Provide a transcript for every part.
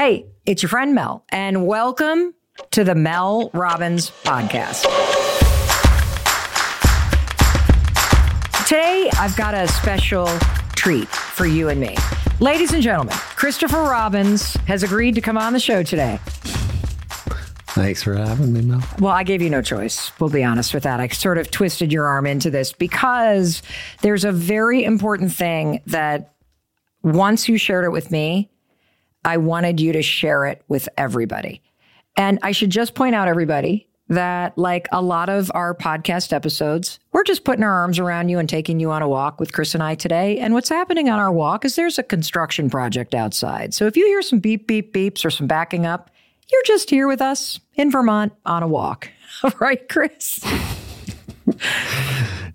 Hey, it's your friend Mel, and welcome to the Mel Robbins Podcast. Today, I've got a special treat for you and me. Ladies and gentlemen, Christopher Robbins has agreed to come on the show today. Thanks for having me, Mel. Well, I gave you no choice. We'll be honest with that. I sort of twisted your arm into this because there's a very important thing that once you shared it with me, I wanted you to share it with everybody. And I should just point out, everybody, that like a lot of our podcast episodes, we're just putting our arms around you and taking you on a walk with Chris and I today. And what's happening on our walk is there's a construction project outside. So if you hear some beep, beep, beeps or some backing up, you're just here with us in Vermont on a walk. right, Chris?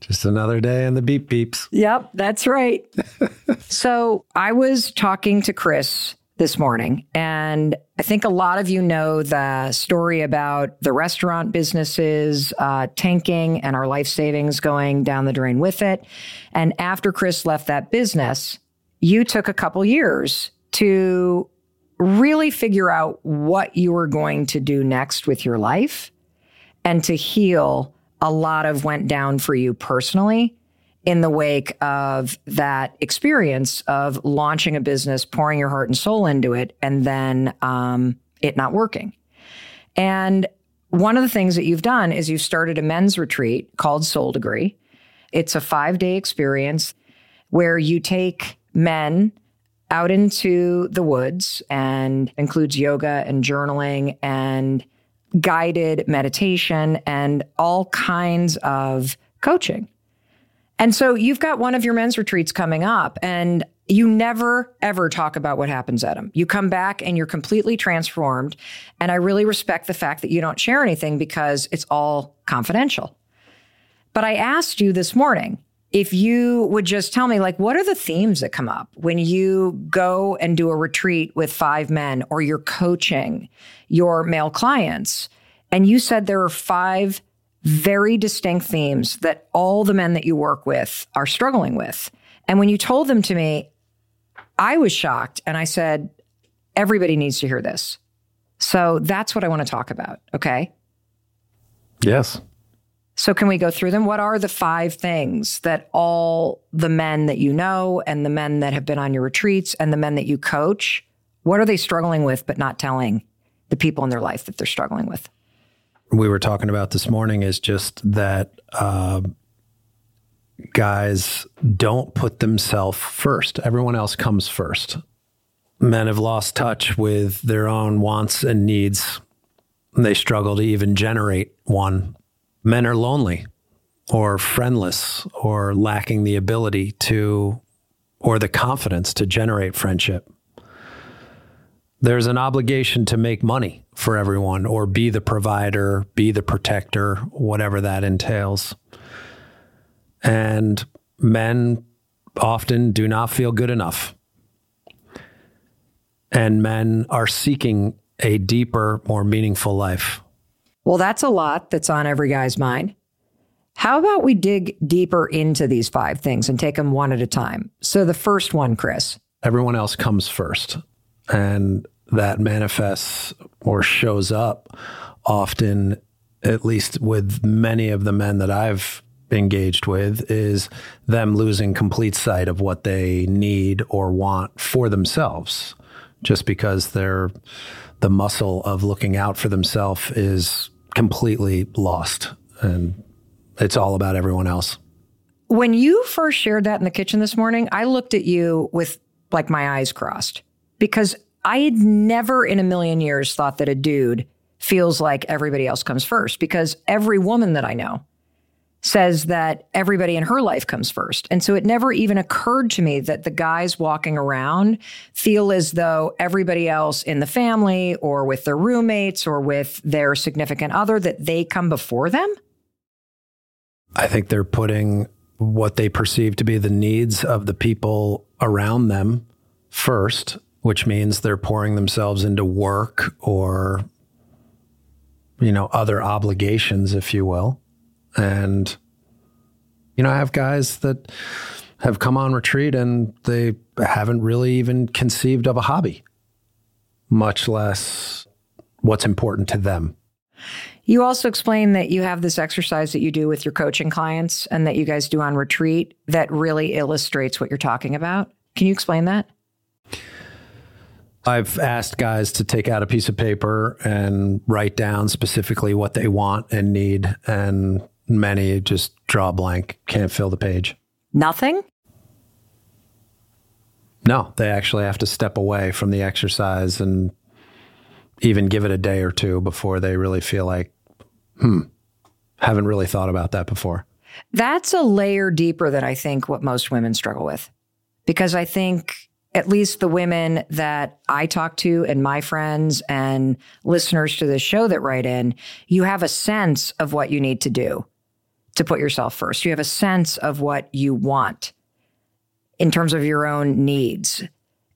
Just another day in the beep beeps. Yep, that's right. so I was talking to Chris this morning, and I think a lot of you know the story about the restaurant businesses uh, tanking and our life savings going down the drain with it. And after Chris left that business, you took a couple years to really figure out what you were going to do next with your life and to heal a lot of went down for you personally in the wake of that experience of launching a business, pouring your heart and soul into it, and then um, it not working. And one of the things that you've done is you've started a men's retreat called Soul Degree. It's a five day experience where you take men out into the woods and includes yoga and journaling and guided meditation and all kinds of coaching. And so you've got one of your men's retreats coming up and you never ever talk about what happens at them. You come back and you're completely transformed. And I really respect the fact that you don't share anything because it's all confidential. But I asked you this morning if you would just tell me, like, what are the themes that come up when you go and do a retreat with five men or you're coaching your male clients? And you said there are five very distinct themes that all the men that you work with are struggling with. And when you told them to me, I was shocked and I said, everybody needs to hear this. So that's what I want to talk about. Okay. Yes. So, can we go through them? What are the five things that all the men that you know and the men that have been on your retreats and the men that you coach, what are they struggling with but not telling the people in their life that they're struggling with? We were talking about this morning is just that uh, guys don't put themselves first. Everyone else comes first. Men have lost touch with their own wants and needs. They struggle to even generate one. Men are lonely or friendless or lacking the ability to or the confidence to generate friendship. There's an obligation to make money for everyone or be the provider, be the protector, whatever that entails. And men often do not feel good enough. And men are seeking a deeper, more meaningful life. Well, that's a lot that's on every guy's mind. How about we dig deeper into these five things and take them one at a time? So, the first one, Chris. Everyone else comes first. And that manifests or shows up often, at least with many of the men that I've engaged with, is them losing complete sight of what they need or want for themselves, just because they're the muscle of looking out for themselves is completely lost and it's all about everyone else. When you first shared that in the kitchen this morning, I looked at you with like my eyes crossed because I had never in a million years thought that a dude feels like everybody else comes first because every woman that I know says that everybody in her life comes first. And so it never even occurred to me that the guys walking around feel as though everybody else in the family or with their roommates or with their significant other that they come before them. I think they're putting what they perceive to be the needs of the people around them first which means they're pouring themselves into work or you know other obligations if you will and you know i have guys that have come on retreat and they haven't really even conceived of a hobby much less what's important to them. You also explain that you have this exercise that you do with your coaching clients and that you guys do on retreat that really illustrates what you're talking about. Can you explain that? I've asked guys to take out a piece of paper and write down specifically what they want and need, and many just draw blank, can't fill the page. Nothing? No, they actually have to step away from the exercise and even give it a day or two before they really feel like, hmm, haven't really thought about that before. That's a layer deeper than I think what most women struggle with. Because I think at least the women that I talk to and my friends and listeners to this show that write in, you have a sense of what you need to do to put yourself first. You have a sense of what you want in terms of your own needs,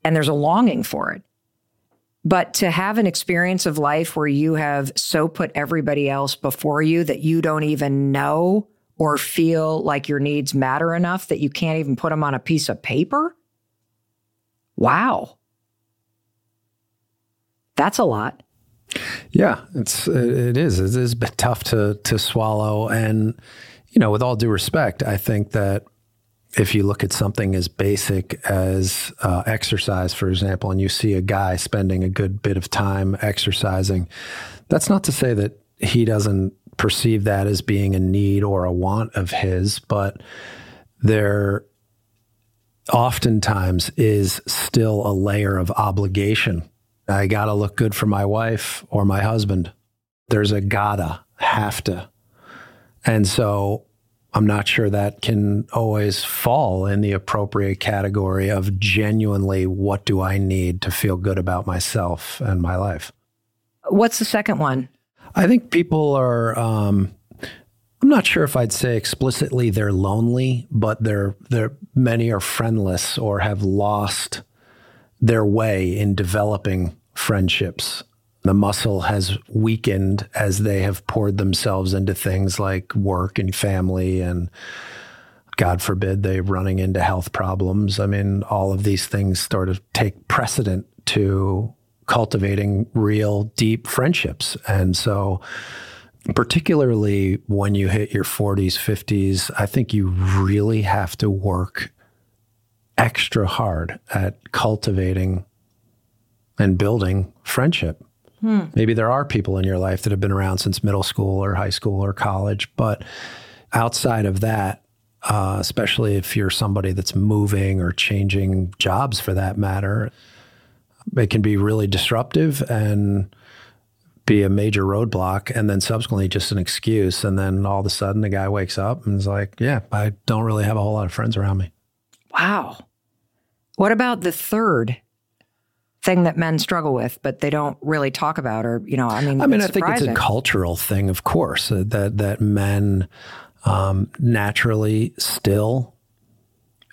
and there's a longing for it. But to have an experience of life where you have so put everybody else before you that you don't even know or feel like your needs matter enough that you can't even put them on a piece of paper? Wow. That's a lot. Yeah, it's it is. It is a bit tough to to swallow and you know, with all due respect, I think that if you look at something as basic as uh, exercise, for example, and you see a guy spending a good bit of time exercising, that's not to say that he doesn't perceive that as being a need or a want of his, but there oftentimes is still a layer of obligation. I got to look good for my wife or my husband. There's a gotta, have to. And so I'm not sure that can always fall in the appropriate category of genuinely what do I need to feel good about myself and my life. What's the second one? I think people are. Um, I'm not sure if I'd say explicitly they're lonely, but they're they're many are friendless or have lost their way in developing friendships the muscle has weakened as they have poured themselves into things like work and family and God forbid they're running into health problems. I mean, all of these things sort of take precedent to cultivating real deep friendships. And so, particularly when you hit your 40s, 50s, I think you really have to work extra hard at cultivating and building friendship. Hmm. Maybe there are people in your life that have been around since middle school or high school or college, but outside of that, uh, especially if you're somebody that's moving or changing jobs for that matter, it can be really disruptive and be a major roadblock and then subsequently just an excuse. And then all of a sudden the guy wakes up and is like, yeah, I don't really have a whole lot of friends around me. Wow. What about the third thing that men struggle with, but they don't really talk about. Or you know, I mean, I mean, I think it's a cultural thing, of course, uh, that that men um, naturally still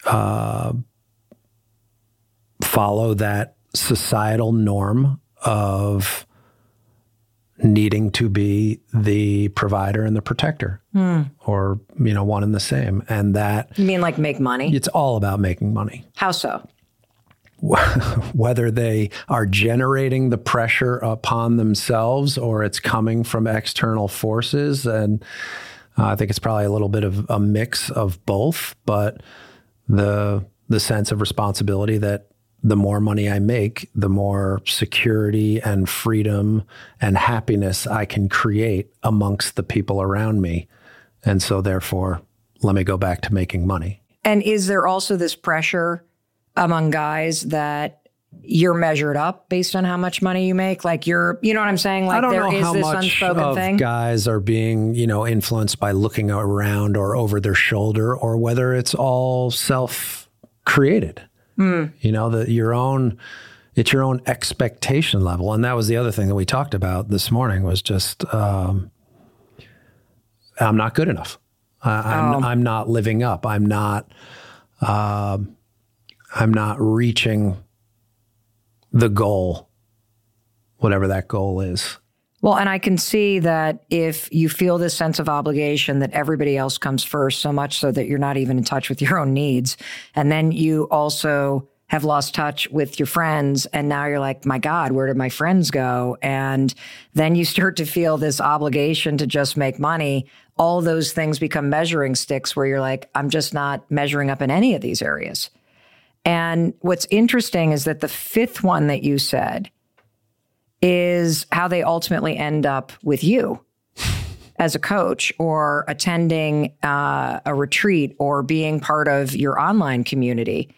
uh, follow that societal norm of needing to be the provider and the protector hmm. or you know one and the same and that you mean like make money it's all about making money how so whether they are generating the pressure upon themselves or it's coming from external forces. And uh, I think it's probably a little bit of a mix of both, but the the sense of responsibility that the more money I make, the more security and freedom and happiness I can create amongst the people around me. And so therefore, let me go back to making money. And is there also this pressure among guys that you're measured up based on how much money you make. Like you're, you know what I'm saying? Like there is this unspoken of thing. Guys are being, you know, influenced by looking around or over their shoulder, or whether it's all self created. Mm. You know, that your own, it's your own expectation level, and that was the other thing that we talked about this morning was just, um, I'm not good enough. I'm, oh. I'm not living up. I'm not. Um, I'm not reaching the goal, whatever that goal is. Well, and I can see that if you feel this sense of obligation that everybody else comes first, so much so that you're not even in touch with your own needs, and then you also have lost touch with your friends. And now you're like, my God, where did my friends go? And then you start to feel this obligation to just make money. All those things become measuring sticks where you're like, I'm just not measuring up in any of these areas. And what's interesting is that the fifth one that you said is how they ultimately end up with you as a coach or attending uh, a retreat or being part of your online community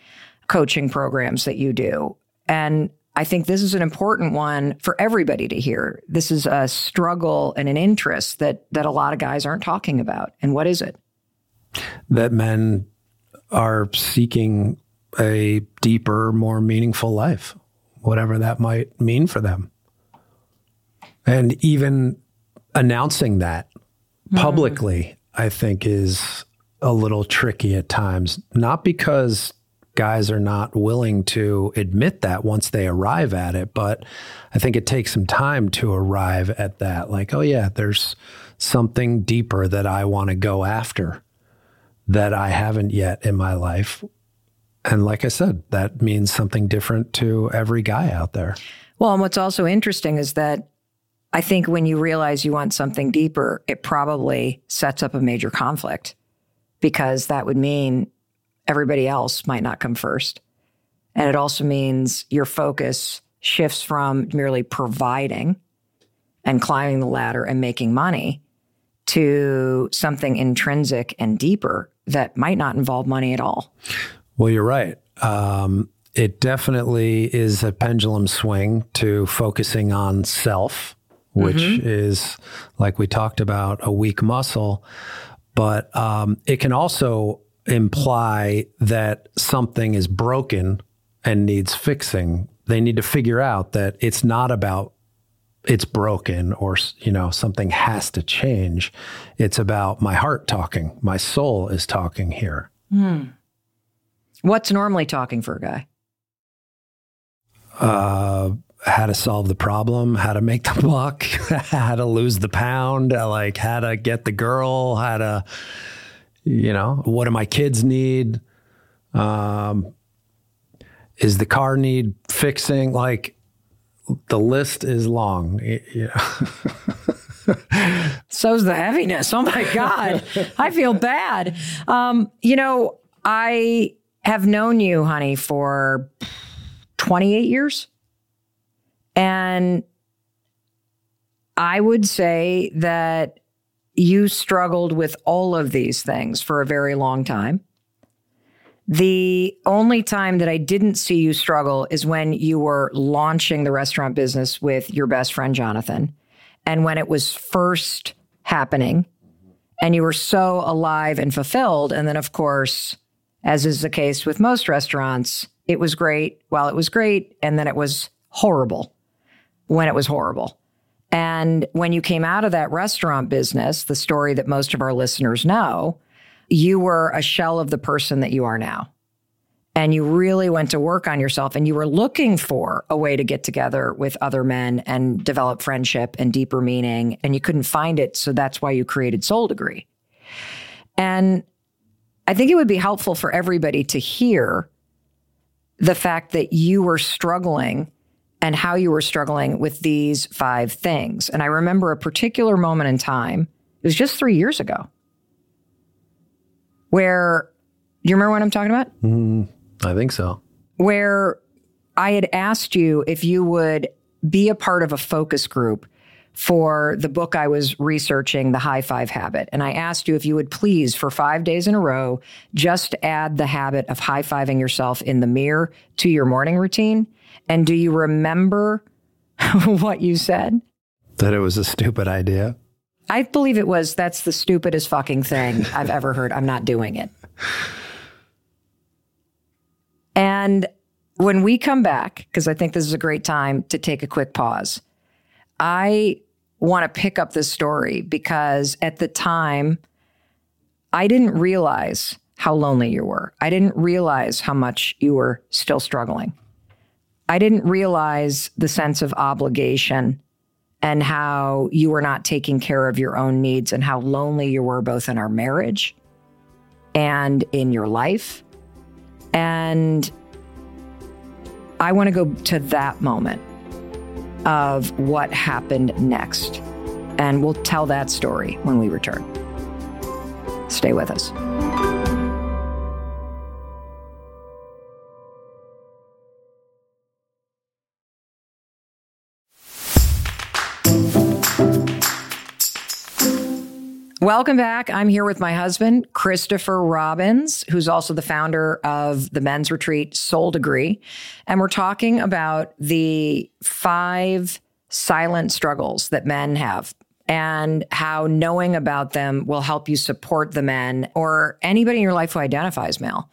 coaching programs that you do. And I think this is an important one for everybody to hear. This is a struggle and an interest that that a lot of guys aren't talking about. And what is it? That men are seeking a deeper, more meaningful life, whatever that might mean for them. And even announcing that publicly, mm. I think, is a little tricky at times. Not because guys are not willing to admit that once they arrive at it. But I think it takes some time to arrive at that. Like, oh, yeah, there's something deeper that I want to go after that I haven't yet in my life. And like I said, that means something different to every guy out there. Well, and what's also interesting is that I think when you realize you want something deeper, it probably sets up a major conflict because that would mean everybody else might not come first. And it also means your focus shifts from merely providing and climbing the ladder and making money to something intrinsic and deeper that might not involve money at all. Well, you're right. Um, it definitely is a pendulum swing to focusing on self, which mm-hmm. is, like we talked about, a weak muscle. But um, it can also imply that something is broken and needs fixing. They need to figure out that it's not about it's broken or you know something has to change. It's about my heart talking. My soul is talking here. Hmm. What's normally talking for a guy? Uh, how to solve the problem, how to make the buck, how to lose the pound, like how to get the girl, how to you know, what do my kids need? Um, is the car need fixing? Like the list is long. Yeah. So's the heaviness. Oh my God. I feel bad. Um, you know, I have known you, honey, for 28 years. And I would say that you struggled with all of these things for a very long time. The only time that I didn't see you struggle is when you were launching the restaurant business with your best friend, Jonathan. And when it was first happening, and you were so alive and fulfilled. And then, of course, as is the case with most restaurants, it was great while it was great. And then it was horrible when it was horrible. And when you came out of that restaurant business, the story that most of our listeners know, you were a shell of the person that you are now. And you really went to work on yourself and you were looking for a way to get together with other men and develop friendship and deeper meaning. And you couldn't find it. So that's why you created Soul Degree. And I think it would be helpful for everybody to hear the fact that you were struggling and how you were struggling with these five things. And I remember a particular moment in time, it was just three years ago, where, do you remember what I'm talking about? Mm, I think so. Where I had asked you if you would be a part of a focus group for the book I was researching, The High Five Habit. And I asked you if you would please, for five days in a row, just add the habit of high fiving yourself in the mirror to your morning routine. And do you remember what you said? That it was a stupid idea. I believe it was that's the stupidest fucking thing I've ever heard. I'm not doing it. And when we come back, because I think this is a great time to take a quick pause, I want to pick up this story because at the time, I didn't realize how lonely you were. I didn't realize how much you were still struggling. I didn't realize the sense of obligation and how you were not taking care of your own needs and how lonely you were both in our marriage and in your life. And I want to go to that moment of what happened next. And we'll tell that story when we return. Stay with us. Welcome back. I'm here with my husband, Christopher Robbins, who's also the founder of the men's retreat Soul Degree. And we're talking about the five silent struggles that men have and how knowing about them will help you support the men or anybody in your life who identifies male.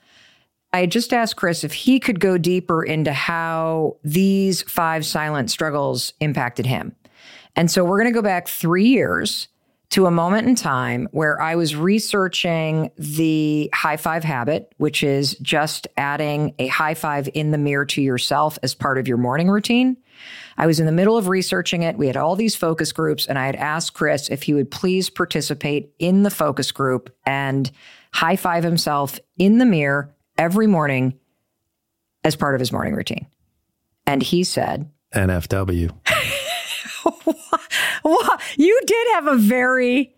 I just asked Chris if he could go deeper into how these five silent struggles impacted him. And so we're going to go back three years to a moment in time where I was researching the high five habit, which is just adding a high five in the mirror to yourself as part of your morning routine. I was in the middle of researching it. We had all these focus groups, and I had asked Chris if he would please participate in the focus group and high five himself in the mirror every morning as part of his morning routine. And he said, NFW. well, you did have a very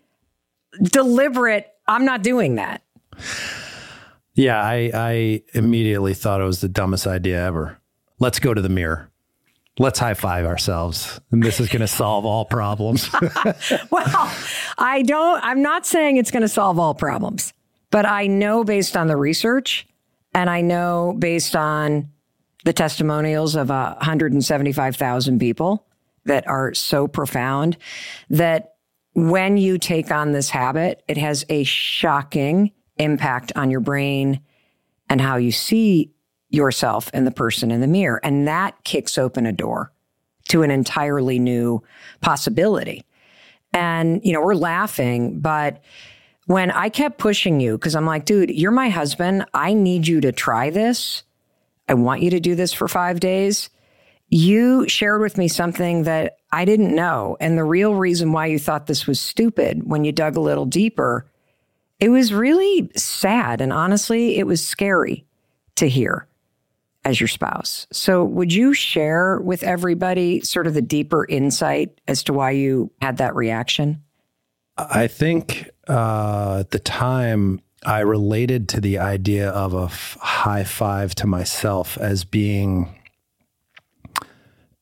deliberate, I'm not doing that. Yeah, I, I immediately thought it was the dumbest idea ever. Let's go to the mirror. Let's high five ourselves. And this is going to solve all problems. well, I don't, I'm not saying it's going to solve all problems, but I know based on the research and I know based on the testimonials of uh, 175,000 people that are so profound that when you take on this habit, it has a shocking impact on your brain and how you see yourself and the person in the mirror. And that kicks open a door to an entirely new possibility. And, you know, we're laughing, but when I kept pushing you, because I'm like, dude, you're my husband. I need you to try this. I want you to do this for five days you shared with me something that I didn't know. And the real reason why you thought this was stupid when you dug a little deeper, it was really sad. And honestly, it was scary to hear as your spouse. So, would you share with everybody sort of the deeper insight as to why you had that reaction? I think uh, at the time, I related to the idea of a f- high five to myself as being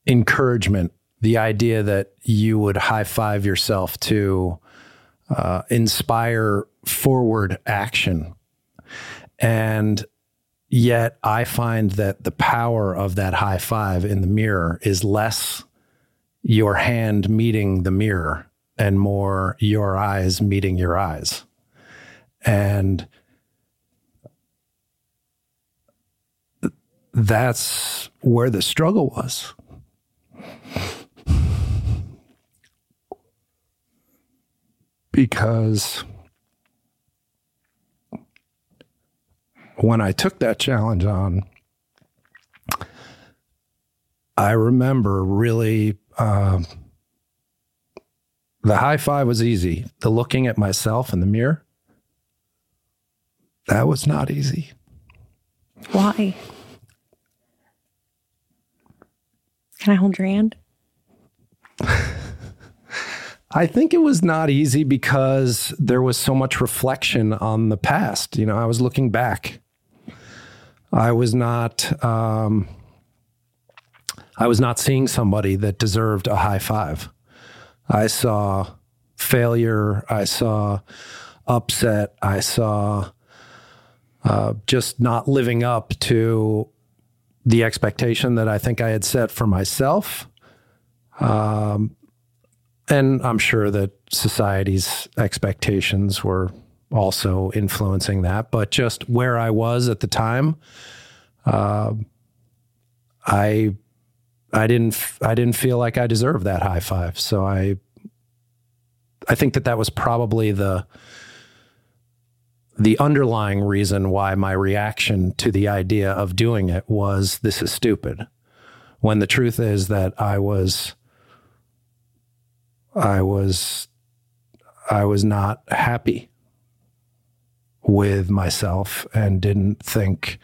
encouragement, the idea that you would high five yourself to uh, inspire forward action. And yet, I find that the power of that high five in the mirror is less your hand meeting the mirror and more your eyes meeting your eyes. And that's where the struggle was. Because when I took that challenge on, I remember really uh, the high five was easy. The looking at myself in the mirror, that was not easy. Why? Can I hold your hand? I think it was not easy because there was so much reflection on the past. You know, I was looking back. I was not. Um, I was not seeing somebody that deserved a high five. I saw failure. I saw upset. I saw uh, just not living up to the expectation that I think I had set for myself. Um, and I'm sure that society's expectations were also influencing that. But just where I was at the time, uh, I I didn't I didn't feel like I deserved that high five. So I I think that that was probably the the underlying reason why my reaction to the idea of doing it was this is stupid. When the truth is that I was I was I was not happy with myself and didn't think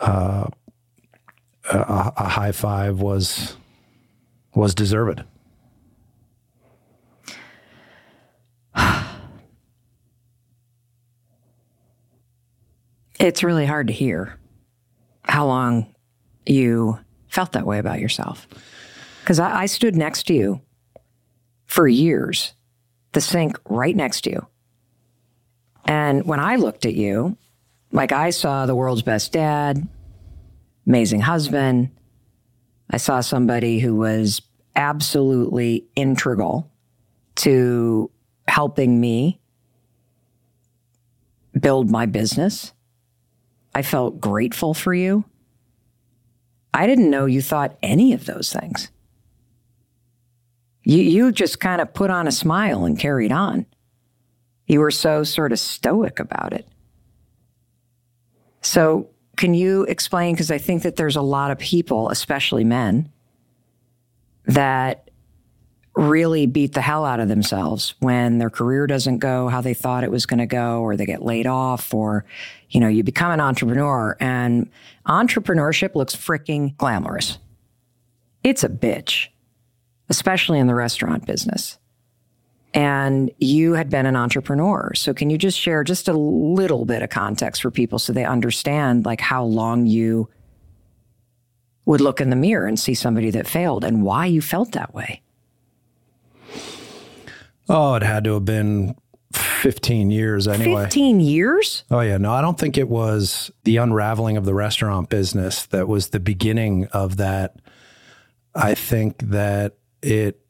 uh, a, a high five was was deserved. It's really hard to hear how long you felt that way about yourself. Because I, I, stood next to you for years, the sink right next to you. And when I looked at you, like I saw the world's best dad, amazing husband. I saw somebody who was absolutely integral to helping me build my business. I felt grateful for you. I didn't know you thought any of those things. You, you just kind of put on a smile and carried on. You were so sort of stoic about it. So, can you explain? Because I think that there's a lot of people, especially men, that really beat the hell out of themselves when their career doesn't go how they thought it was going to go, or they get laid off, or, you know, you become an entrepreneur and entrepreneurship looks freaking glamorous. It's a bitch, especially in the restaurant business and you had been an entrepreneur. So can you just share just a little bit of context for people so they understand like how long you would look in the mirror and see somebody that failed and why you felt that way? Oh, it had to have been 15 years anyway. 15 years? Oh, yeah. No, I don't think it was the unraveling of the restaurant business that was the beginning of that. I think that it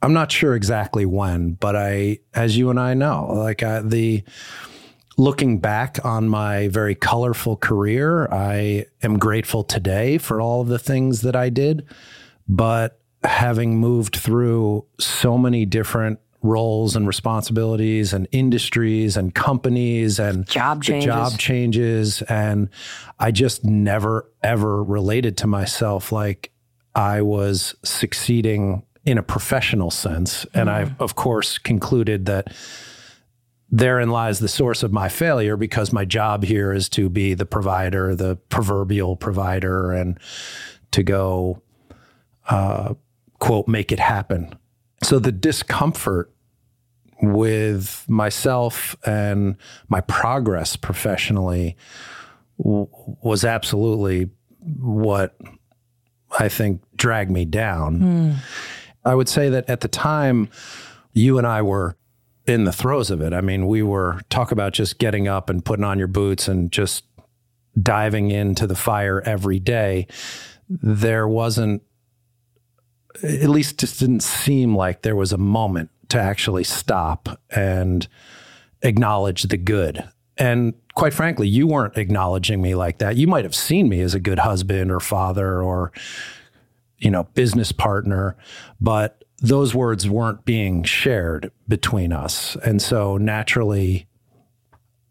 I'm not sure exactly when, but I, as you and I know, like I, the looking back on my very colorful career, I am grateful today for all of the things that I did. But having moved through so many different roles and responsibilities and industries and companies and job changes. job changes and I just never ever related to myself like I was succeeding in a professional sense. And mm-hmm. I, of course, concluded that therein lies the source of my failure because my job here is to be the provider, the proverbial provider, and to go, uh, quote, make it happen. So the discomfort with myself and my progress professionally w- was absolutely what I think dragged me down. Mm. I would say that at the time, you and I were in the throes of it. I mean, we were talk about just getting up and putting on your boots and just diving into the fire every day. There wasn't, at least just didn't seem like there was a moment to actually stop and acknowledge the good. And quite frankly, you weren't acknowledging me like that. You might have seen me as a good husband or father or you know, business partner, but those words weren't being shared between us. And so naturally,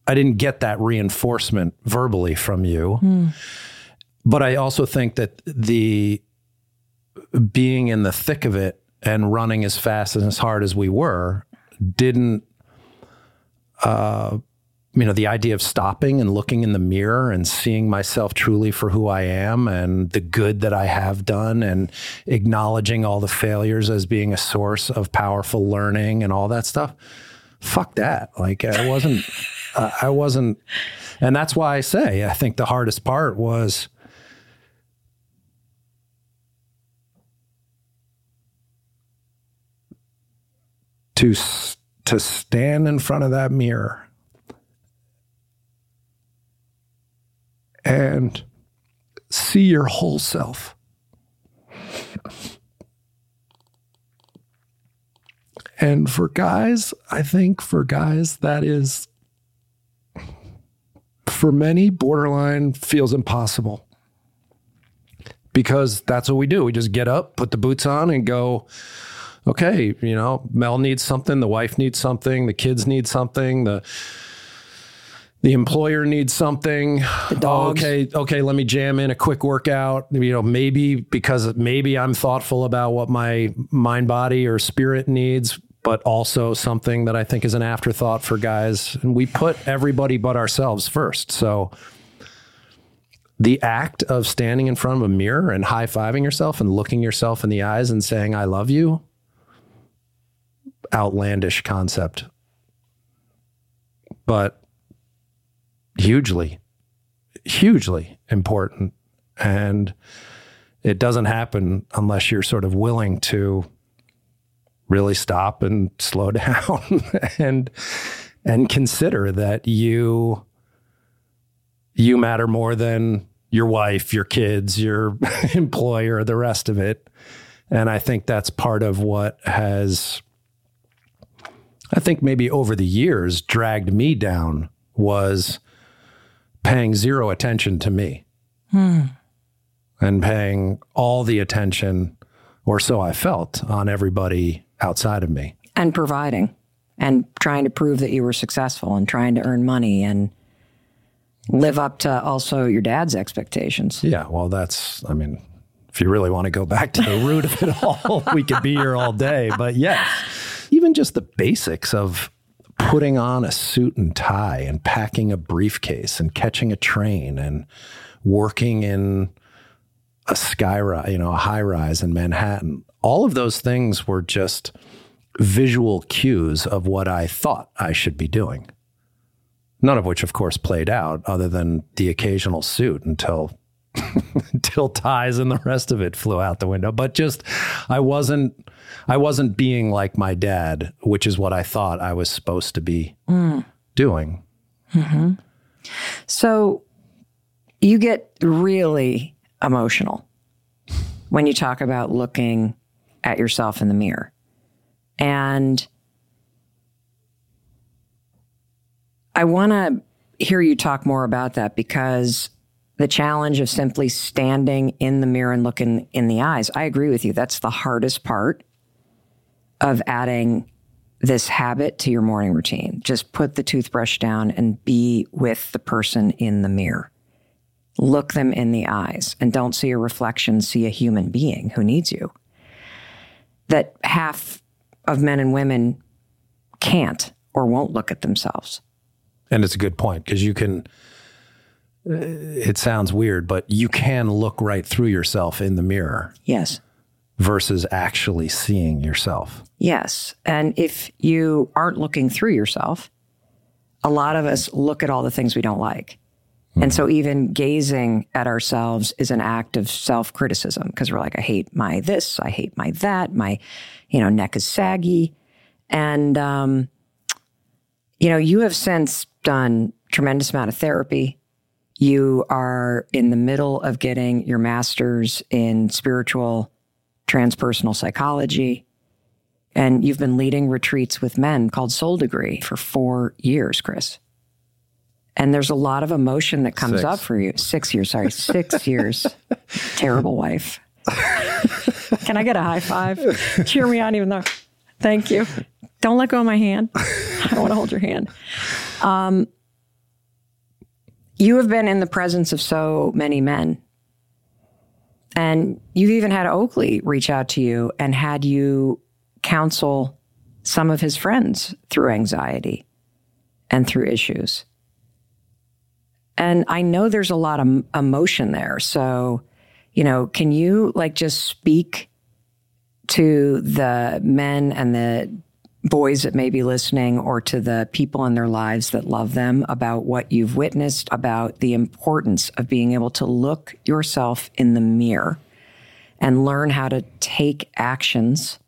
I didn't get that reinforcement verbally from you. Mm. But I also think that the being in the thick of it and running as fast and as hard as we were didn't uh, you know, the idea of stopping and looking in the mirror and seeing myself truly for who I am and the good that I have done and acknowledging all the failures as being a source of powerful learning and all that stuff. Fuck that. Like I wasn't, uh, I wasn't, and that's why I say I think the hardest part was to to stand in front of that mirror and see your whole self. And for guys, I think for guys, that is, for many, borderline feels impossible because that's what we do. We just get up, put the boots on, and go, okay, you know, Mel needs something, the wife needs something, the kids need something, the the employer needs something. The dogs. Oh, okay, okay, let me jam in a quick workout. You know, maybe because maybe I'm thoughtful about what my mind, body, or spirit needs, but also something that I think is an afterthought for guys. And we put everybody but ourselves first. So the act of standing in front of a mirror and high fiving yourself and looking yourself in the eyes and saying, I love you, outlandish concept. But hugely, hugely important. And it doesn't happen unless you're sort of willing to really stop and slow down and and consider that you you matter more than your wife, your kids, your employer, the rest of it. And I think that's part of what has I think maybe over the years dragged me down was paying zero attention to me. Hmm. And paying all the attention or so I felt on everybody outside of me. And providing and trying to prove that you were successful and trying to earn money and live up to also your dad's expectations. Yeah, well, that's, I mean, if you really want to go back to the root of it all, we could be here all day. But yes, even just the basics of putting on a suit and tie and packing a briefcase and catching a train and working in a sky you know, a high rise in Manhattan. All of those things were just visual cues of what I thought I should be doing. None of which, of course, played out other than the occasional suit until until ties and the rest of it flew out the window. But just I wasn't I wasn't being like my dad, which is what I thought I was supposed to be mm. doing. Mm-hmm. So you get really emotional when you talk about looking at yourself in the mirror. And I want to hear you talk more about that because the challenge of simply standing in the mirror and looking in the eyes, I agree with you. That's the hardest part of adding this habit to your morning routine. Just put the toothbrush down and be with the person in the mirror. Look them in the eyes and don't see a reflection, see a human being who needs you. That half of men and women can't or won't look at themselves. And it's a good point because you can, uh, it sounds weird, but you can look right through yourself in the mirror. Yes. Versus actually seeing yourself. Yes. And if you aren't looking through yourself, a lot of us look at all the things we don't like. Mm-hmm. And so even gazing at ourselves is an act of self criticism because we're like, I hate my this, I hate my that, my, you know, neck is saggy. And, um, you know, you have since done tremendous amount of therapy. You are in the middle of getting your master's in spiritual transpersonal psychology. And you've been leading retreats with men called Soul Degree for four years, Chris. And there's a lot of emotion that comes six. up for you. Six years, sorry, six years. Terrible wife. Can I get a high five? Cheer me on, even though. Thank you. Don't let go of my hand. I don't want to hold your hand. Um, you have been in the presence of so many men. And you've even had Oakley reach out to you and had you counsel some of his friends through anxiety and through issues. And I know there's a lot of emotion there. So, you know, can you like just speak to the men and the boys that may be listening or to the people in their lives that love them about what you've witnessed, about the importance of being able to look yourself in the mirror and learn how to take actions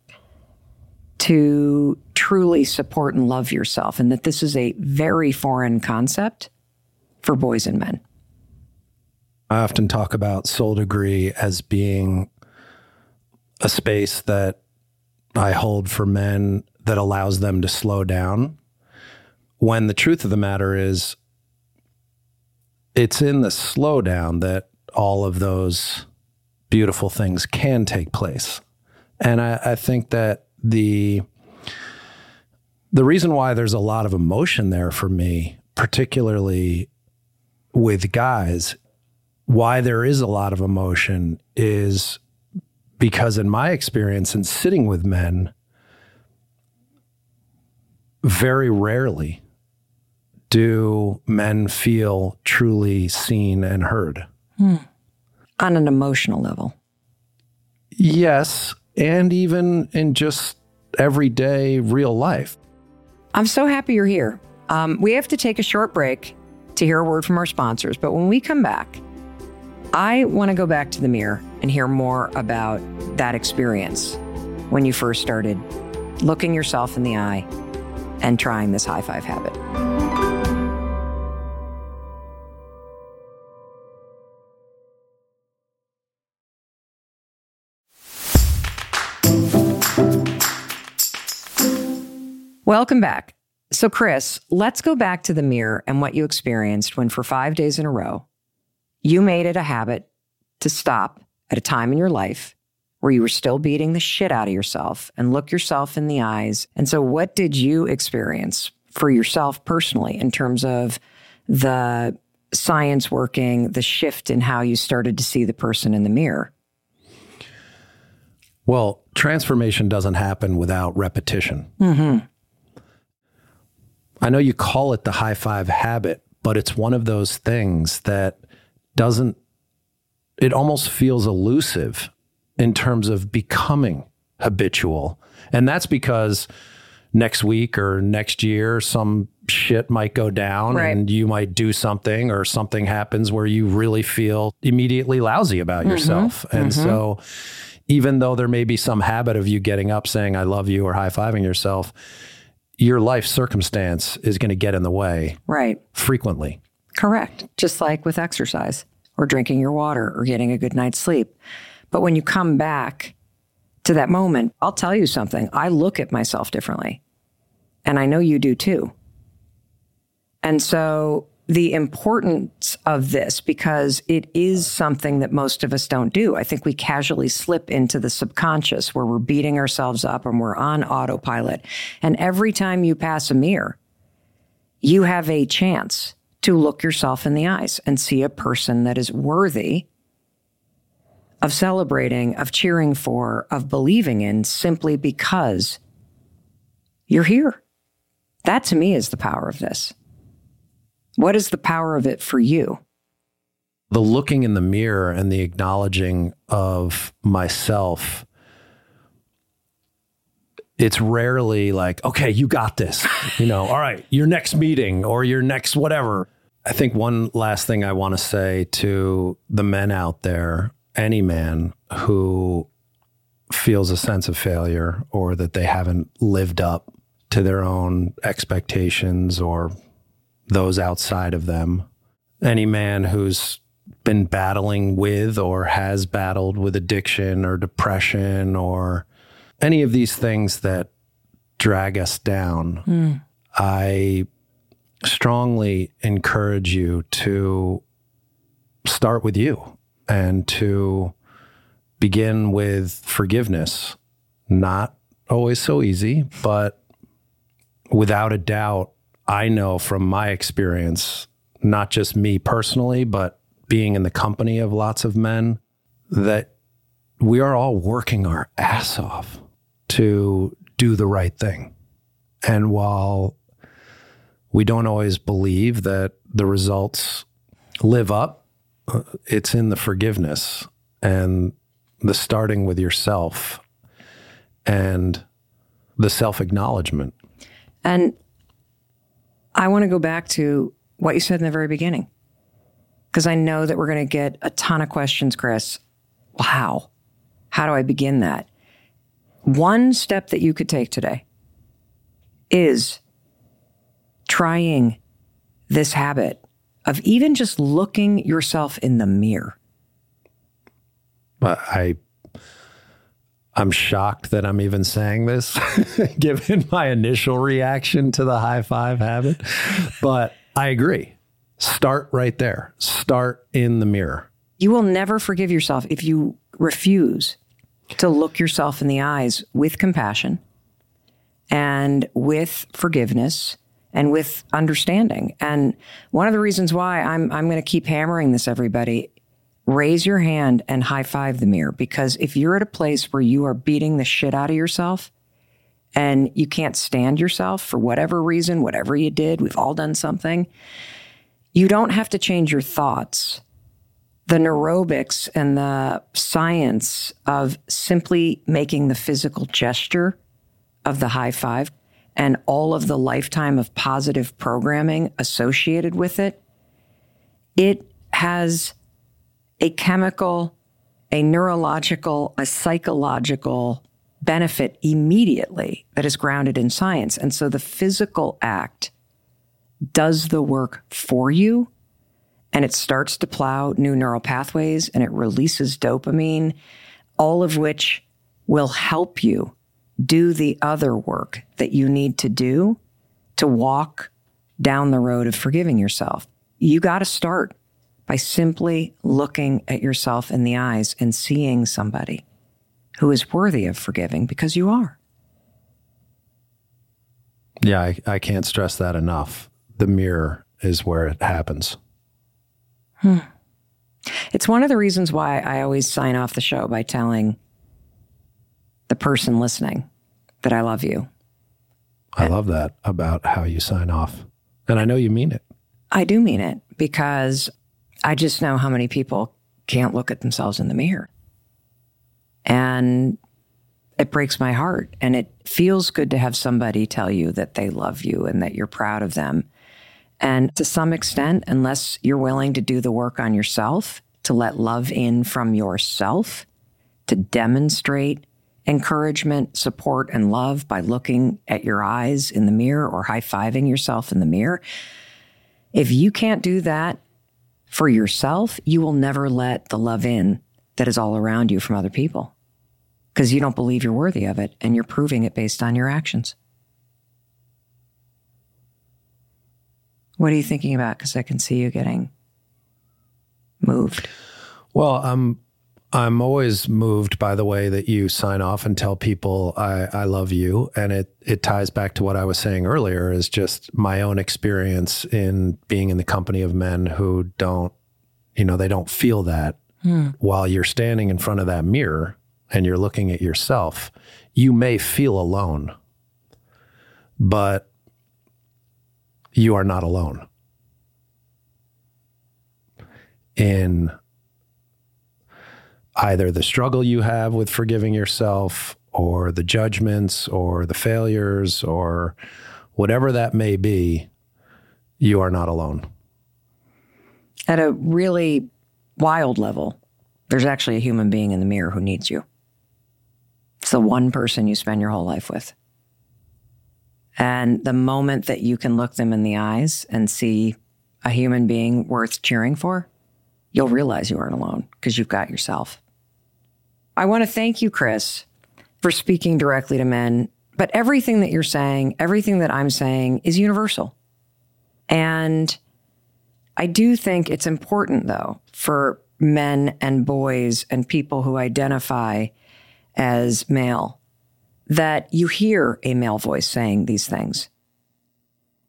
to truly support and love yourself, and that this is a very foreign concept for boys and men. I often talk about soul degree as being a space that I hold for men that allows them to slow down. When the truth of the matter is, it's in the slowdown that all of those beautiful things can take place. And I, I think that the the reason why there's a lot of emotion there for me, particularly with guys, why there is a lot of emotion is because in my experience in sitting with men, very rarely do men feel truly seen and heard. on an emotional level. Yes. And even in just everyday real life. I'm so happy you're here. Um, we have to take a short break to hear a word from our sponsors, but when we come back, I want to go back to the mirror and hear more about that experience when you first started looking yourself in the eye and trying this high five habit. Welcome back. So, Chris, let's go back to the mirror and what you experienced when, for five days in a row, you made it a habit to stop at a time in your life where you were still beating the shit out of yourself and look yourself in the eyes. And so, what did you experience for yourself personally in terms of the science working, the shift in how you started to see the person in the mirror? Well, transformation doesn't happen without repetition. Mm-hmm. I know you call it the high five habit, but it's one of those things that doesn't, it almost feels elusive in terms of becoming habitual. And that's because next week or next year, some shit might go down Right. and you might do something or something happens where you really feel immediately lousy about mm-hmm. yourself. And mm-hmm. so, even though there may be some habit of you getting up saying, I love you or high fiving yourself, your life circumstance is going to get in the way Right. frequently. Correct. Just like with exercise or drinking your water or getting a good night's sleep. But when you come back to that moment, I'll tell you something. I look at myself differently. And I know you do too. And so the importance of this, because it is something that most of us don't do. I think we casually slip into the subconscious where we're beating ourselves up and we're on autopilot. And every time you pass a mirror, you have a chance to look yourself in the eyes and see a person that is worthy of celebrating, of cheering for, of believing in simply because you're here. That to me is the power of this. What is the power of it for you? The looking in the mirror and the acknowledging of myself. It's rarely like, okay, you got this. You know, all right, your next meeting or your next whatever. I think one last thing I want to say to the men out there, any man who feels a sense of failure or that they haven't lived up to their own expectations or those outside of them. Any man who's been battling with or has battled with addiction or depression or any of these things that drag us down, hmm. I strongly encourage you to start with you and to begin with forgiveness. Not always so easy, but without a doubt, I know from my experience, not just me personally, but being in the company of lots of men, that we are all working our ass off to do the right thing. And while we don't always believe that the results live up, Uh, it's in the forgiveness and the starting with yourself and the self acknowledgement. And I want to go back to what you said in the very beginning, because I know that we're going to get a ton of questions, Chris. How? How do I begin that? One step that you could take today is trying this habit of even just looking yourself in the mirror. But I I'm shocked that I'm even saying this given my initial reaction to the high five habit. But I agree. Start right there. Start in the mirror. You will never forgive yourself if you refuse to look yourself in the eyes with compassion and with forgiveness and with understanding. And one of the reasons why I'm I'm going to keep hammering this everybody raise your hand and high five the mirror because if you're at a place where you are beating the shit out of yourself and you can't stand yourself for whatever reason, whatever you did, we've all done something, you don't have to change your thoughts the neurobics and the science of simply making the physical gesture of the high five and all of the lifetime of positive programming associated with it, it has a chemical, a neurological, a psychological benefit immediately that is grounded in science. And so the physical act does the work for you and it starts to plow new neural pathways and it releases dopamine, all of which will help you do the other work that you need to do to walk down the road of forgiving yourself. You got to start by simply looking at yourself in the eyes and seeing somebody who is worthy of forgiving because you are. Yeah, I, I can't stress that enough. The mirror is where it happens. Hmm. It's one of the reasons why I always sign off the show by telling the person listening that I love you. I love that about how you sign off. And I know you mean it. I do mean it because I just know how many people can't look at themselves in the mirror. And it breaks my heart. And it feels good to have somebody tell you that they love you and that you're proud of them. And to some extent, unless you're willing to do the work on yourself, to let love in from yourself, to demonstrate encouragement, support, and love by looking at your eyes in the mirror or high fiving yourself in the mirror. If you can't do that for yourself, you will never let the love in that is all around you from other people because you don't believe you're worthy of it and you're proving it based on your actions. What are you thinking about? Because I can see you getting moved. Well, I'm I'm always moved by the way that you sign off and tell people I, I love you. And it it ties back to what I was saying earlier is just my own experience in being in the company of men who don't, you know, they don't feel that hmm. while you're standing in front of that mirror and you're looking at yourself, you may feel alone. But you are not alone. In either the struggle you have with forgiving yourself, or the judgments, or the failures, or whatever that may be, you are not alone. At a really wild level, there's actually a human being in the mirror who needs you. It's the one person you spend your whole life with. And the moment that you can look them in the eyes and see a human being worth cheering for, you'll realize you aren't alone because you've got yourself. I want to thank you, Chris, for speaking directly to men. But everything that you're saying, everything that I'm saying is universal. And I do think it's important, though, for men and boys and people who identify as male that you hear a male voice saying these things.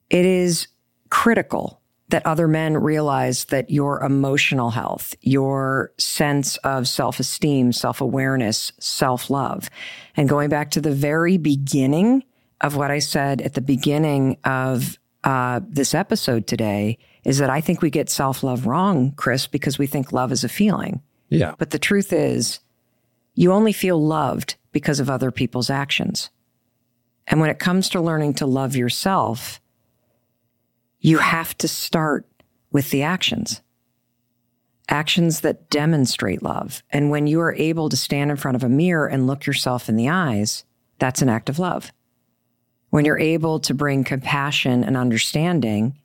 It is critical that other men realize that your emotional health, your sense of self esteem, self awareness, self love, and going back to the very beginning of what I said at the beginning of uh, this episode today, is that I think we get self love wrong, Chris, because we think love is a feeling. Yeah. But the truth is, you only feel loved because of other people's actions. And when it comes to learning to love yourself, you have to start with the actions. Actions that demonstrate love. And when you are able to stand in front of a mirror and look yourself in the eyes, that's an act of love. When you're able to bring compassion and understanding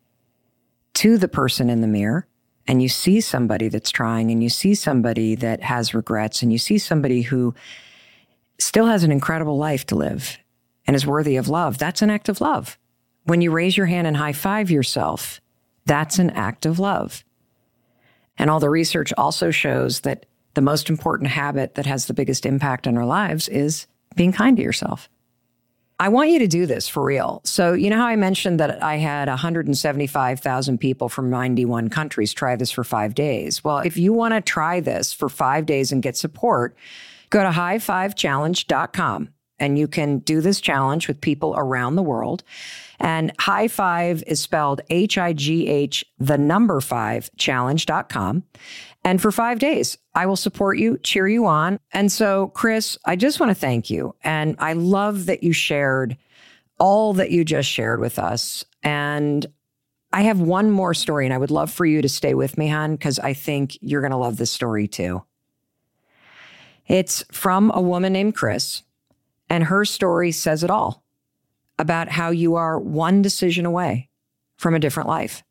to the person in the mirror, and you see somebody that's trying, and you see somebody that has regrets, and you see somebody who still has an incredible life to live and is worthy of love, that's an act of love. When you raise your hand and high five yourself, that's an act of love. And all the research also shows that the most important habit that has the biggest impact on our lives is being kind to yourself. I want you to do this for real. So, you know how I mentioned that I had 175,000 people from 91 countries try this for five days? Well, if you want to try this for five days and get support, Go to highfivechallenge.com. and you can do this challenge with people around the world. And high five is spelled H I G H, the number five challenge.com. And for five days, I will support you, cheer you on. And so, Chris, I just want to thank you. And I love that you shared all that you just shared with us. And I have one more story, and I would love for you to stay with me, hon, because I think you're going to love this story too. It's from a woman named Chris, and her story says it all about how you are one decision away from a different life.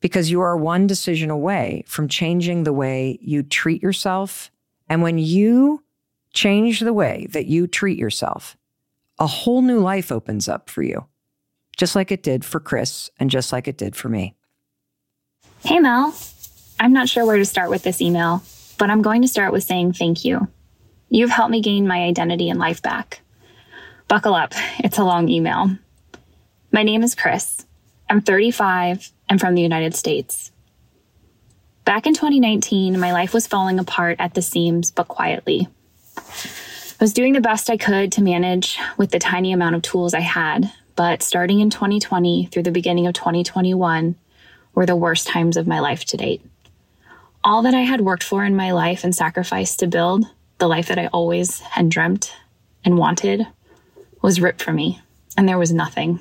Because you are one decision away from changing the way you treat yourself. And when you change the way that you treat yourself, a whole new life opens up for you, just like it did for Chris and just like it did for me. Hey, Mel. I'm not sure where to start with this email, but I'm going to start with saying thank you. You've helped me gain my identity and life back. Buckle up, it's a long email. My name is Chris. I'm 35 and from the United States. Back in 2019, my life was falling apart at the seams, but quietly. I was doing the best I could to manage with the tiny amount of tools I had, but starting in 2020 through the beginning of 2021 were the worst times of my life to date. All that I had worked for in my life and sacrificed to build, the life that I always had dreamt and wanted, was ripped from me, and there was nothing.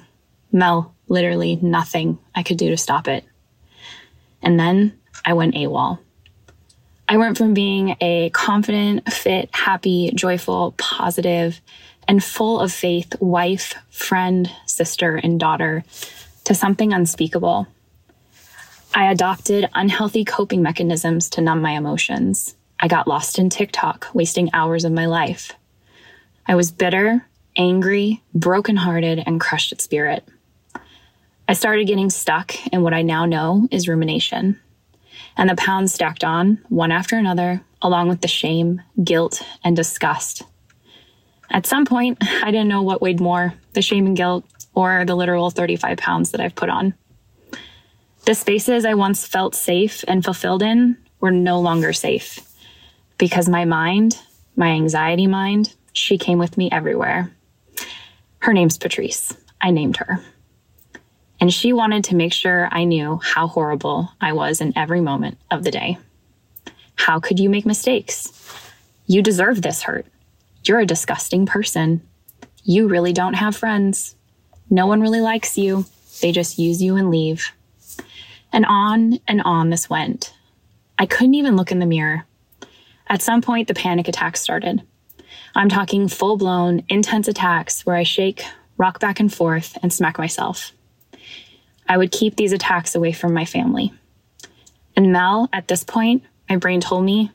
Mel, literally nothing I could do to stop it. And then I went AWOL. I went from being a confident, fit, happy, joyful, positive, and full of faith wife, friend, sister, and daughter to something unspeakable. I adopted unhealthy coping mechanisms to numb my emotions. I got lost in TikTok, wasting hours of my life. I was bitter, angry, brokenhearted, and crushed at spirit. I started getting stuck in what I now know is rumination and the pounds stacked on, one after another, along with the shame, guilt, and disgust. At some point, I didn't know what weighed more the shame and guilt or the literal 35 pounds that I've put on. The spaces I once felt safe and fulfilled in were no longer safe because my mind, my anxiety mind, she came with me everywhere. Her name's Patrice. I named her. And she wanted to make sure I knew how horrible I was in every moment of the day. How could you make mistakes? You deserve this hurt. You're a disgusting person. You really don't have friends. No one really likes you. They just use you and leave. And on and on this went. I couldn't even look in the mirror. At some point, the panic attacks started. I'm talking full blown, intense attacks where I shake, rock back and forth, and smack myself. I would keep these attacks away from my family. And Mel, at this point, my brain told me,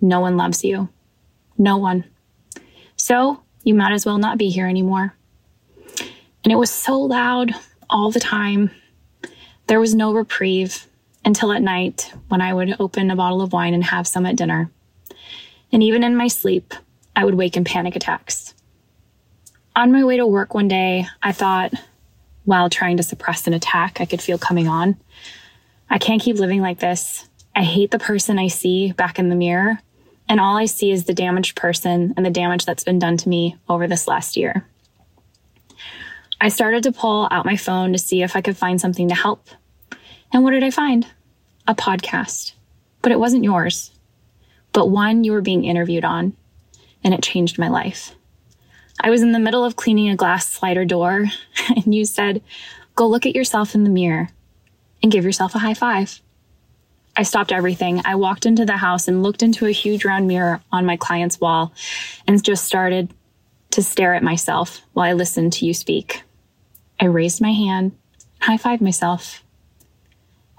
no one loves you. No one. So you might as well not be here anymore. And it was so loud all the time. There was no reprieve until at night when I would open a bottle of wine and have some at dinner. And even in my sleep, I would wake in panic attacks. On my way to work one day, I thought, while trying to suppress an attack I could feel coming on. I can't keep living like this. I hate the person I see back in the mirror, and all I see is the damaged person and the damage that's been done to me over this last year. I started to pull out my phone to see if I could find something to help. And what did I find? A podcast. But it wasn't yours, but one you were being interviewed on, and it changed my life. I was in the middle of cleaning a glass slider door, and you said, Go look at yourself in the mirror and give yourself a high five. I stopped everything. I walked into the house and looked into a huge round mirror on my client's wall and just started to stare at myself while I listened to you speak. I raised my hand, high fived myself,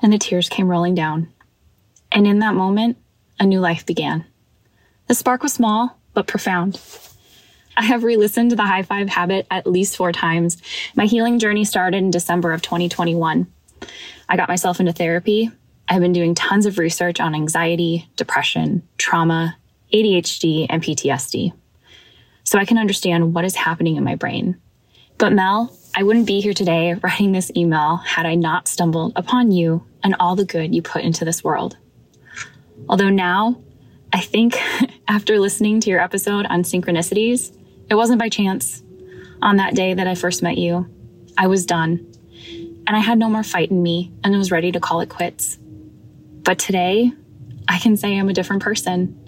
and the tears came rolling down. And in that moment, a new life began. The spark was small, but profound. I have re listened to the high five habit at least four times. My healing journey started in December of 2021. I got myself into therapy. I've been doing tons of research on anxiety, depression, trauma, ADHD, and PTSD. So I can understand what is happening in my brain. But Mel, I wouldn't be here today writing this email had I not stumbled upon you and all the good you put into this world. Although now, I think after listening to your episode on synchronicities, It wasn't by chance. On that day that I first met you, I was done. And I had no more fight in me and was ready to call it quits. But today, I can say I'm a different person.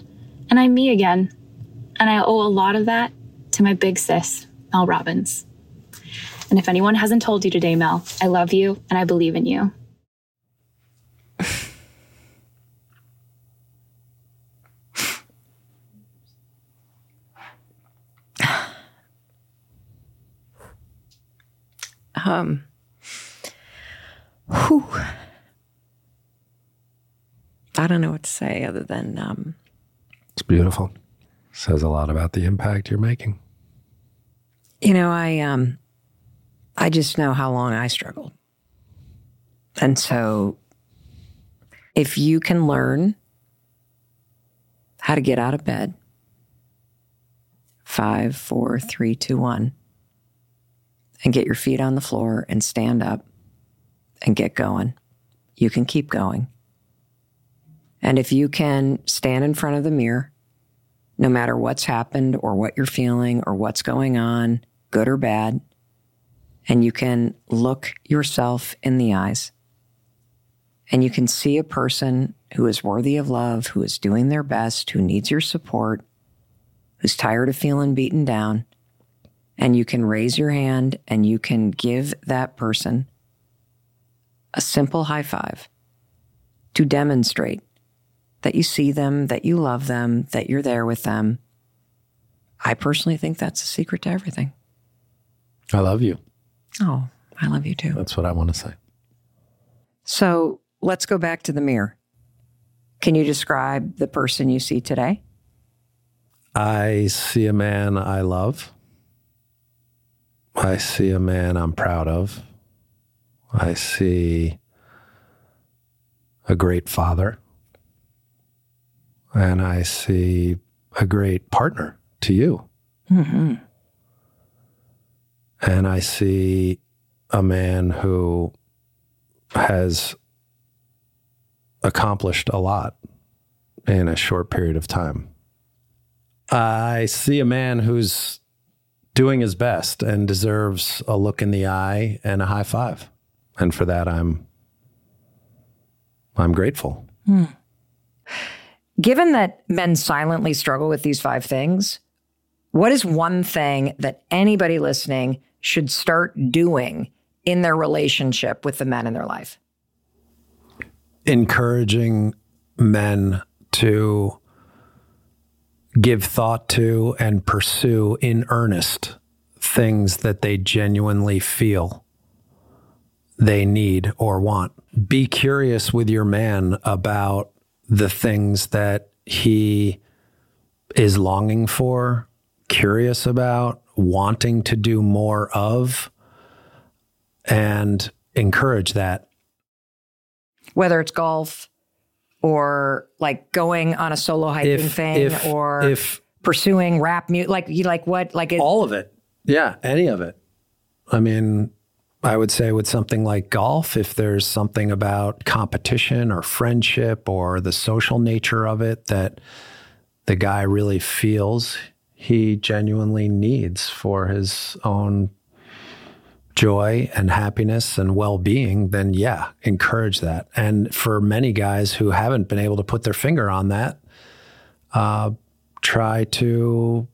And I'm me again. And I owe a lot of that to my big sis, Mel Robbins. And if anyone hasn't told you today, Mel, I love you and I believe in you. Um, whew. I don't know what to say other than um, it's beautiful. Says a lot about the impact you're making. You know, I um, I just know how long I struggled, and so if you can learn how to get out of bed, five, four, three, two, one and get your feet on the floor and stand up and get going. You can keep going. And if you can stand in front of the mirror, no matter what's happened or what you're feeling or what's going on, good or bad, and you can look yourself in the eyes and you can see a person who is worthy of love, who is doing their best, who needs your support, who's tired of feeling beaten down, and you can raise your hand and you can give that person a simple high five to demonstrate that you see them, that you love them, that you're there with them. I personally think that's the secret to everything. I love you. Oh, I love you too. That's what I want to say. So let's go back to the mirror. Can you describe the person you see today? I see a man I love. I see a man I'm proud of. I see a great father. And I see a great partner to you. Mm-hmm. And I see a man who has accomplished a lot in a short period of time. I see a man who's doing his best and deserves a look in the eye and a high five. And for that, I'm I'm grateful. Hmm. Given that men silently struggle with these five things, what is one thing that anybody listening should start doing in their relationship with the men in their life? Encouraging men to give thought to and pursue in earnest things that they genuinely feel they need or want. Be curious with your man about the things that he is longing for, curious about, wanting to do more of, and encourage that. Whether it's golf, or like going on a solo hiking if, thing if, or if pursuing rap music like you like what like it, all of it. Yeah any of it. I mean i would say with something like golf if there's something about competition or friendship or the social nature of it that the guy really feels he genuinely needs for his own joy and happiness and well being, then yeah, encourage that. And for many guys who haven't been able to put their finger on that, uh, try to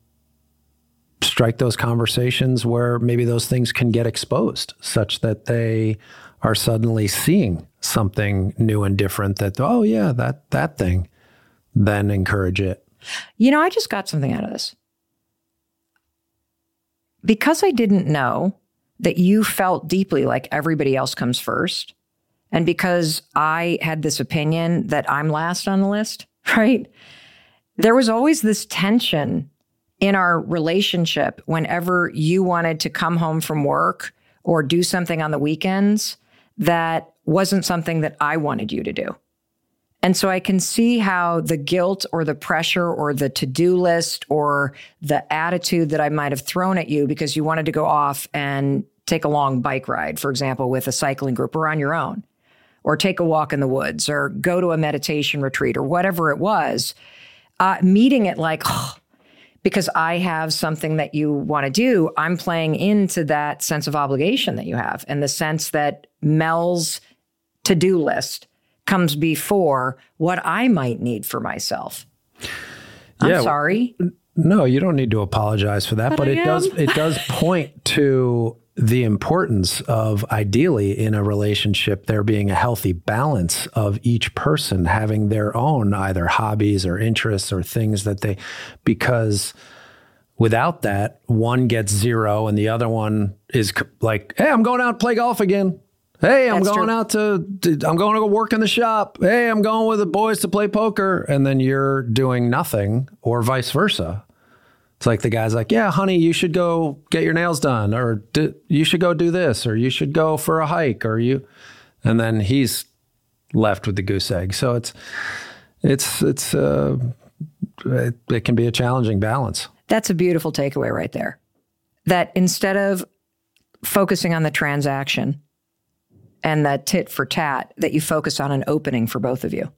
strike those conversations where maybe those things can get exposed such that they are suddenly seeing something new and different that oh yeah that that thing then encourage it you know i just got something out of this because i didn't know that you felt deeply like everybody else comes first. And because I had this opinion that I'm last on the list, right? There was always this tension in our relationship whenever you wanted to come home from work or do something on the weekends that wasn't something that I wanted you to do. And so I can see how the guilt or the pressure or the to do list or the attitude that I might have thrown at you because you wanted to go off and take a long bike ride, for example, with a cycling group or on your own, or take a walk in the woods or go to a meditation retreat or whatever it was, uh, meeting it like, oh, because I have something that you want to do, I'm playing into that sense of obligation that you have and the sense that Mel's to do list comes before what I might need for myself. I'm Yeah. sorry. No, you don't need to apologize for that, but, But it does it does point to the importance of ideally in a relationship there being a healthy balance of each person having their own either hobbies or interests or things that they because without that one gets zero and the other one is like hey i'm going out to play golf again hey i'm That's going true. out to, to i'm going to go work in the shop hey i'm going with the boys to play poker and then you're doing nothing or vice versa it's like the guy's like, yeah, honey, you should go get your nails done, or "D- you should go do this, or you should go for a hike, or you, and then he's left with the goose egg. So it's, it's, it's, uh, it, it can be a challenging balance. That's a beautiful takeaway right there. That instead of focusing on the transaction and the tit for tat, that you focus on an opening for both of you.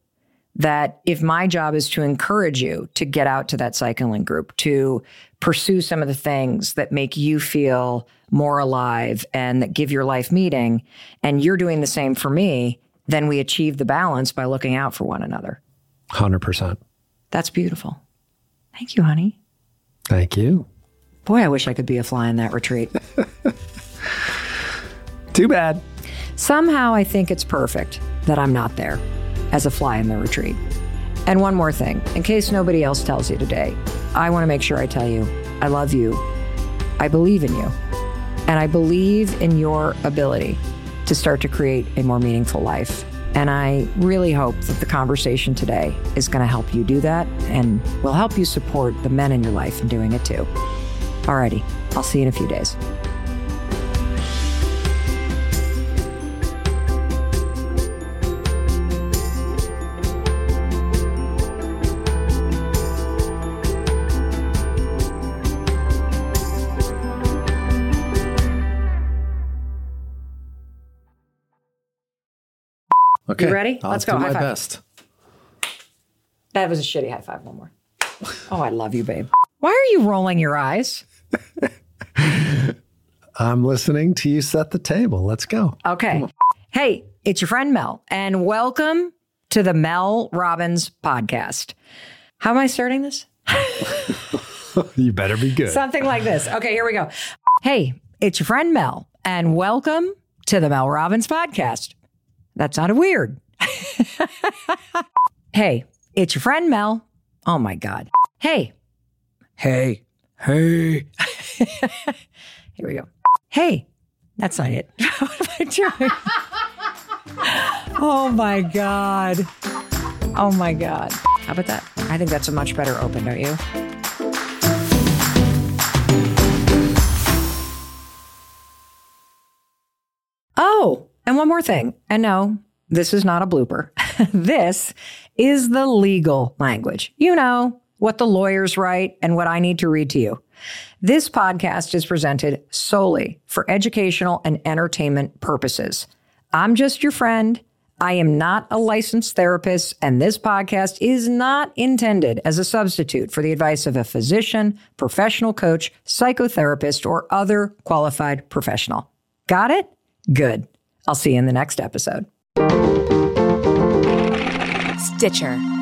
That if my job is to encourage you to get out to that cycling group, to pursue some of the things that make you feel more alive and that give your life meaning, and you're doing the same for me, then we achieve the balance by looking out for one another. 100%. That's beautiful. Thank you, honey. Thank you. Boy, I wish I could be a fly in that retreat. Too bad. Somehow I think it's perfect that I'm not there as a fly in the retreat. And one more thing, in case nobody else tells you today, I want to make sure I tell you I love you. I believe in you. And I believe in your ability to start to create a more meaningful life. And I really hope that the conversation today is going to help you do that and will help you support the men in your life in doing it too. Alrighty, I'll see you in a few days. Okay. ready? I'll Let's do go. my High five. best. That was a shitty high five. One more. Oh, I love you, babe. Why are you rolling your eyes? I'm listening to you set the table. Let's go. Okay. Hey, it's your friend Mel, and welcome to the Mel Robbins podcast. How am I starting this? You better be good. Something like this. Okay, here we go. Hey, it's your friend Mel, and welcome to the Mel Robbins podcast. That sounded weird. hey, it's your friend Mel. Oh my God. Hey, hey, hey. here we go. Hey, that's not it. what am I doing? oh my God. Oh my God. How about that? I think that's a much better open, don't you? Oh, and one more thing. And no, this is not a blooper. this is the legal language. You know, what the lawyers write and what I need to read to you. This podcast is presented solely for educational and entertainment purposes. I'm just your friend. I am not a licensed therapist, and this podcast is not intended as a substitute for the advice of a physician, professional coach, psychotherapist, or other qualified professional. Got it? Good. I'll see you in the next episode. Stitcher.